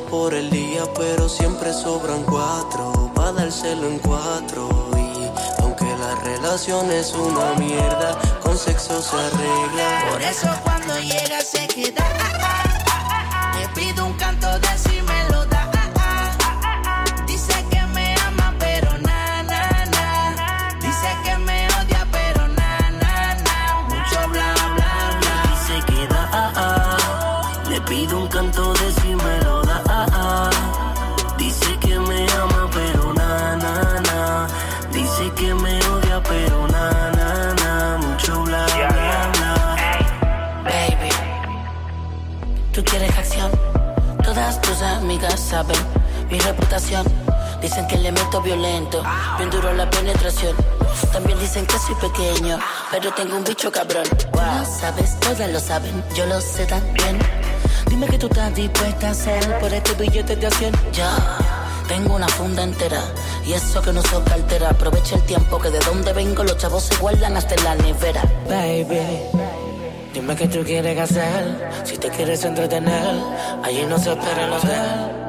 por el día, pero siempre sobran cuatro. Pa' dárselo en cuatro. Y aunque la relación es una mierda, con sexo se arregla. Por eso cuando llega se queda. Le pido un canto de Dice que me odia, pero na, na, na. Mucho bla, bla, bla. Baby, tú quieres acción. Todas tus amigas saben mi reputación. Dicen que le meto violento, bien duro la penetración. También dicen que soy pequeño, pero tengo un bicho cabrón. Lo sabes, todas lo saben, yo lo sé también. Dime que tú estás dispuesta a hacer por este billete de acción. Ya, tengo una funda entera y eso que no uso cartera. Aprovecha el tiempo que de donde vengo los chavos se guardan hasta en la nevera. Baby. Dime qué tú quieres hacer, si te quieres entretener, allí no se espera el hotel.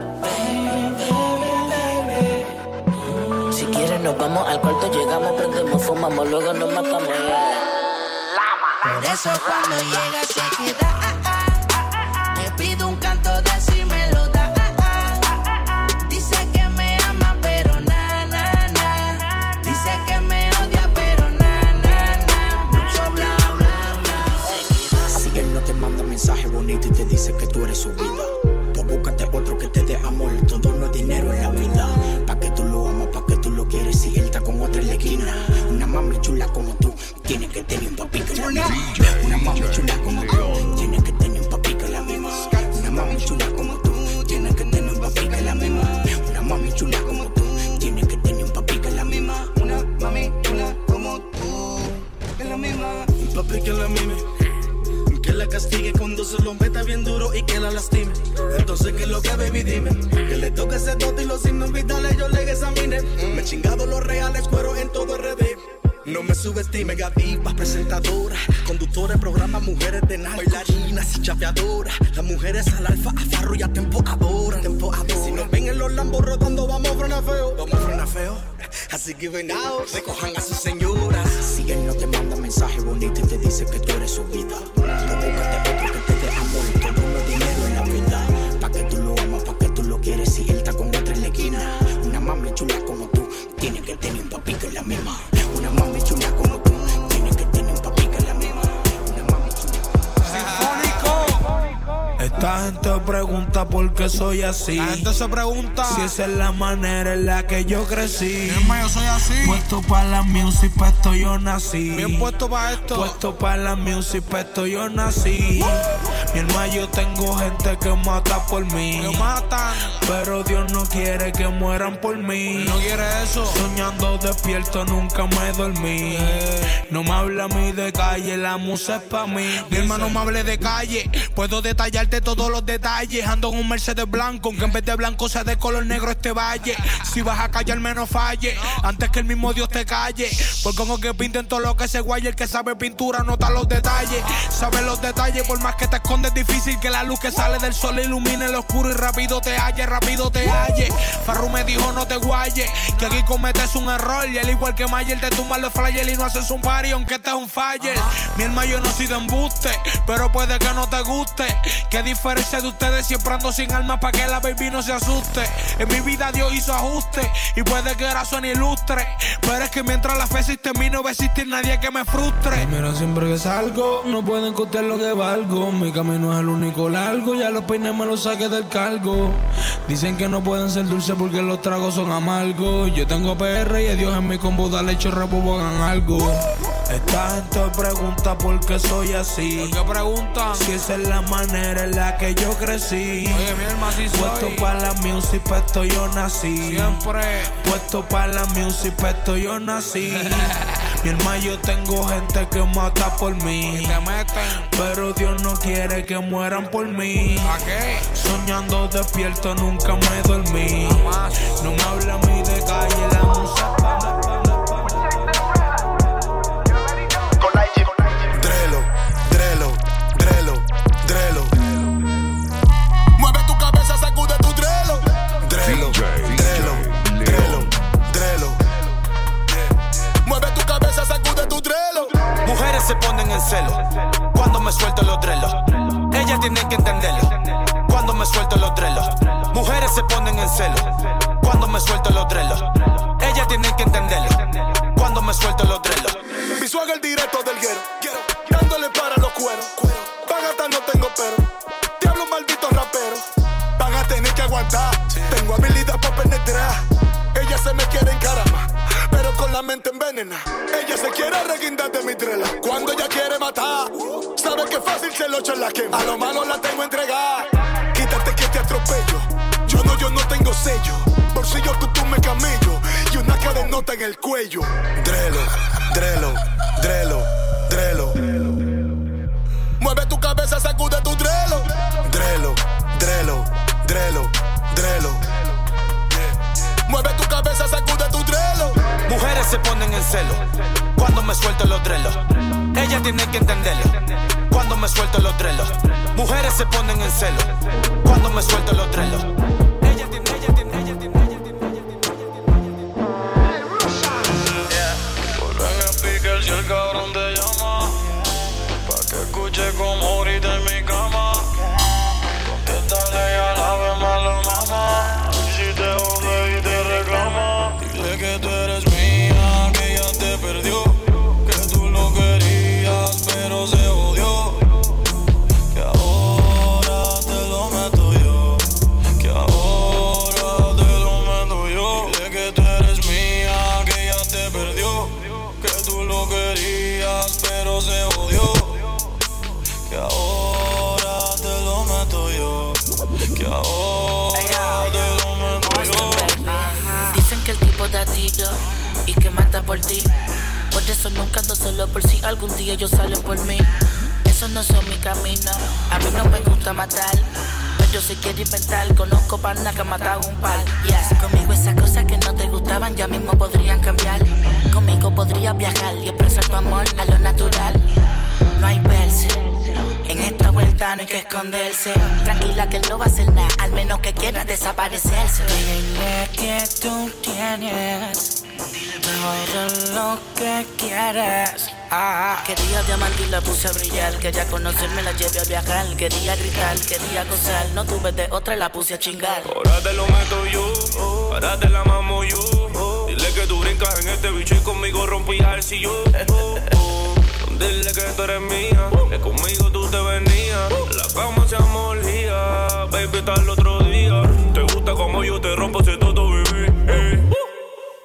Si quieres nos vamos al cuarto, llegamos, prendemos, fumamos, luego nos matamos. Por eso cuando llega se queda. Tiene que tener un papi que la misma. Una mami chula como tú, tiene que tener un papi que la misma. Una mami chula como tú, tiene que tener un papi que la misma. Una mami chula como tú, tiene que tener un papi que la misma. Una mami chula como tú, que la misma. Un papi que la mime. Que la castigue cuando se lo meta bien duro y que la lastime. Entonces, ¿qué es lo que, baby? Dime. Que le toque ese dote y los signos vitales yo le examine. Me he chingado los reales, cuero en todo RD. No me subestime, gadivas, presentadoras, conductores, programas, mujeres de nada, bailarinas y chapeadoras. Las mujeres al alfa, a farro y a tempo adoran. Si nos ven en los lambos rotando, vamos a frenar feo. Vamos a frenar feo. Así que venados, recojan a sus señoras. Si él no te manda mensaje bonito y te dice que tú eres su vida, te pregunta por qué soy así. La gente se pregunta Si esa es la manera en la que yo crecí. Dime, yo soy así. Puesto para la music, pa' esto yo nací. Bien puesto para esto. Puesto para la music, pa' esto yo nací. Mi hermano, yo tengo gente que mata por mí. Me matan. Pero Dios no quiere que mueran por mí. No quiere eso. Soñando despierto, nunca me dormí. No me habla a mí de calle, la musa es pa' mí. Mi hermano me hable de calle, puedo detallarte todos los detalles. Ando un Mercedes blanco, aunque en vez de blanco sea de color negro este valle. Si vas a callar, menos falle, antes que el mismo Dios te calle. Porque como que pinten todo lo que se guaye, el que sabe pintura nota los detalles. Sabe los detalles, por más que te escondes, es difícil que la luz que sale del sol ilumine el oscuro y rápido te halle, rápido te halle. Farru me dijo no te guaye, que aquí cometes un error. Y al igual que Mayer te tumba los flyers y no haces un party, aunque este es un faller. Mi hermano yo no soy de embuste, pero puede que no te guste. Qué diferencia de ustedes siempre sin alma para que la baby no se asuste. En mi vida Dios hizo ajuste y puede que era suene ilustre. Pero es que mientras la fe existe en mí no va a existir nadie que me frustre. Mira, siempre que salgo, no pueden costear lo que valgo. Mi camino es el único largo, ya los peines me los saqué del cargo. Dicen que no pueden ser dulces porque los tragos son amargos. Yo tengo PR y a Dios en mi combo, dale chorrapo, hagan algo. Esta gente pregunta por qué soy así. ¿Por qué preguntan? Si esa es la manera en la que yo crecí. Oye, mi hermano, sí Puesto para la music, pa' esto yo nací. Siempre. Puesto para la music, pa' esto yo nací. Mi hermano, yo tengo gente que mata por mí. Y te meten. Pero Dios no quiere que mueran por mí. ¿A qué? Soñando despierto, nunca me dormí. Jamás. No me habla a mí de calle, la música. Visual el directo del guero, dándole para los cueros. Págata no tengo pero, diablo maldito rapero. Van a tener que aguantar, tengo habilidad para penetrar. Ella se me quiere encaramar, pero con la mente envenena. Ella se quiere reguindar de mi trela. Cuando ella quiere matar, sabe que fácil se lo echo en la quema. A lo malo la tengo entregada. Quítate que te atropello. Yo no, yo no tengo sello. Y una cadenota en el cuello. Drelo, drelo, drelo, drelo. Mueve tu cabeza, sacude tu drelo. Drelo, drelo, drelo, drelo. Mueve tu cabeza, sacude tu drelo. Mujeres se ponen en celo cuando me suelto los drelos. Ellas tienen que entenderlo cuando me suelto los drelos. Mujeres se ponen en celo cuando me suelto los drelos. Y que mata por ti. Por eso nunca ando solo por si algún día ellos salen por mí. Esos no son mi camino. A mí no me gusta matar. Pero si quiero inventar, conozco pana que ha matado un par. Yes, conmigo esas cosas que no te gustaban ya mismo podrían cambiar. Conmigo podrías viajar y expresar tu amor a lo natural. No hay verse. No hay que esconderse. Tranquila que no va a hacer nada, al menos que quiera desaparecerse. Dile que tú tienes todo lo que quieres. Ah, quería diamante y la puse a brillar. Quería conocerme, la llevé a viajar. Quería gritar, quería gozar. No tuve de otra, la puse a chingar. Ahora te lo meto yo, ahora te la mamo yo. Dile que tú brincas en este bicho y conmigo rompías el sillón. Dile que tú eres mía, que conmigo tú te venías. La cama se amolía, baby, hasta el otro día. Te gusta como yo te rompo ese todo, bebé. eh.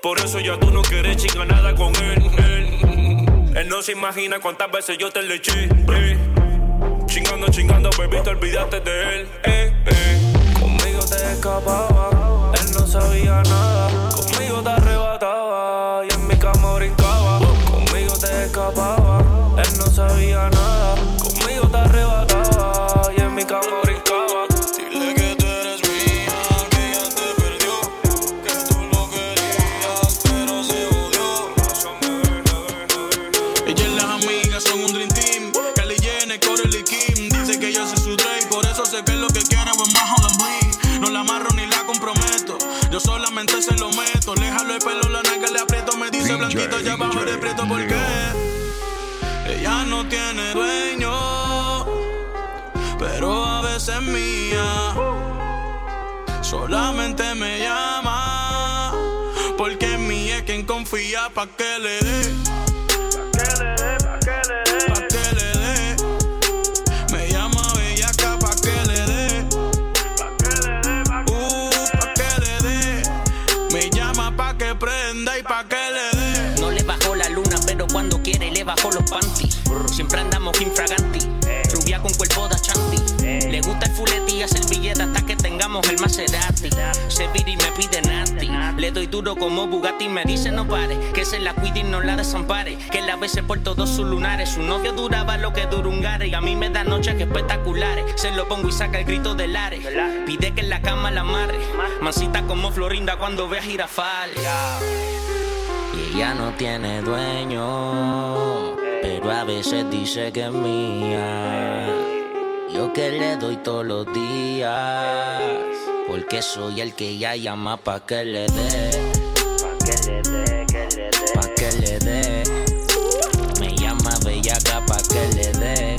Por eso ya tú no quieres chingar nada con él. Él, él no se imagina cuántas veces yo te le eché. eh. Chingando, chingando, baby, te olvidaste de él. Eh, eh. Conmigo te escapaba, él no sabía nada. Que quiere, buen bajo la. No la amarro ni la comprometo. Yo solamente se lo meto. Le jalo el pelo, la naga le aprieto. Me dice blanquito, ya bajo de prieto porque ella no tiene dueño. Pero a veces es mía. Solamente me llama. Porque en mí es quien confía pa' que le dé. Siempre andamos infraganti. Rubia con cuerpo de chanti. Le gusta el fuleti y hacer billete hasta que tengamos el Maserati. Se vira y me pide nati. Le doy duro como Bugatti. Me dice no pare. Que se la cuide y no la desampare. Que la bese por todos sus lunares. Su novio duraba lo que dura un gare. Y a mí me da noches que espectaculares. Se lo pongo y saca el grito del are. Pide que en la cama la amarre. Mancita como Florinda cuando ve a Girafal. Y ella no tiene dueño, a veces dice que es mía. Yo que le doy todos los días, porque soy el que ella llama pa' que le dé. Pa' que le dé. Pa' que le dé. Me llama bellaca pa' que le dé.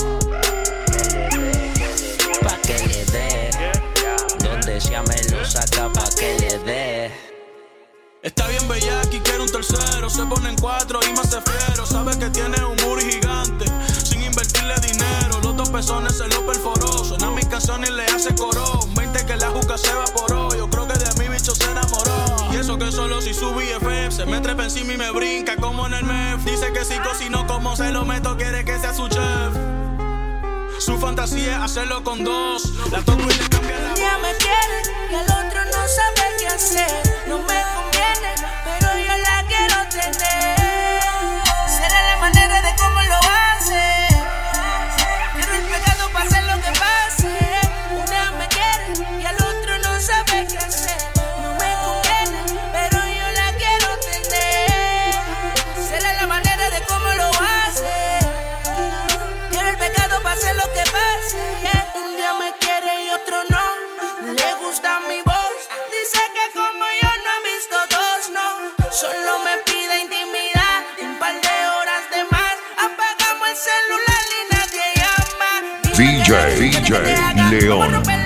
Pa' que le dé. Donde si me lo saca pa' que le dé. Está bien bella aquí quiere un tercero. Se pone en cuatro y más se fiero. Sabe que tiene un muri gigante. Sin invertirle dinero. Los dos pezones se lo perforó. Suena mis canciones y le hace coro. 20 que la juca se evaporó. Yo creo que de mi bicho se enamoró. Y eso que solo si su BFF se me trepa encima y me brinca como en el MEF. Dice que si cocino como se lo meto, quiere que sea su chef. Su fantasía es hacerlo con dos. La toco y le cambia la Un día me quiere y al otro no sabe qué hacer. DJ, DJ León.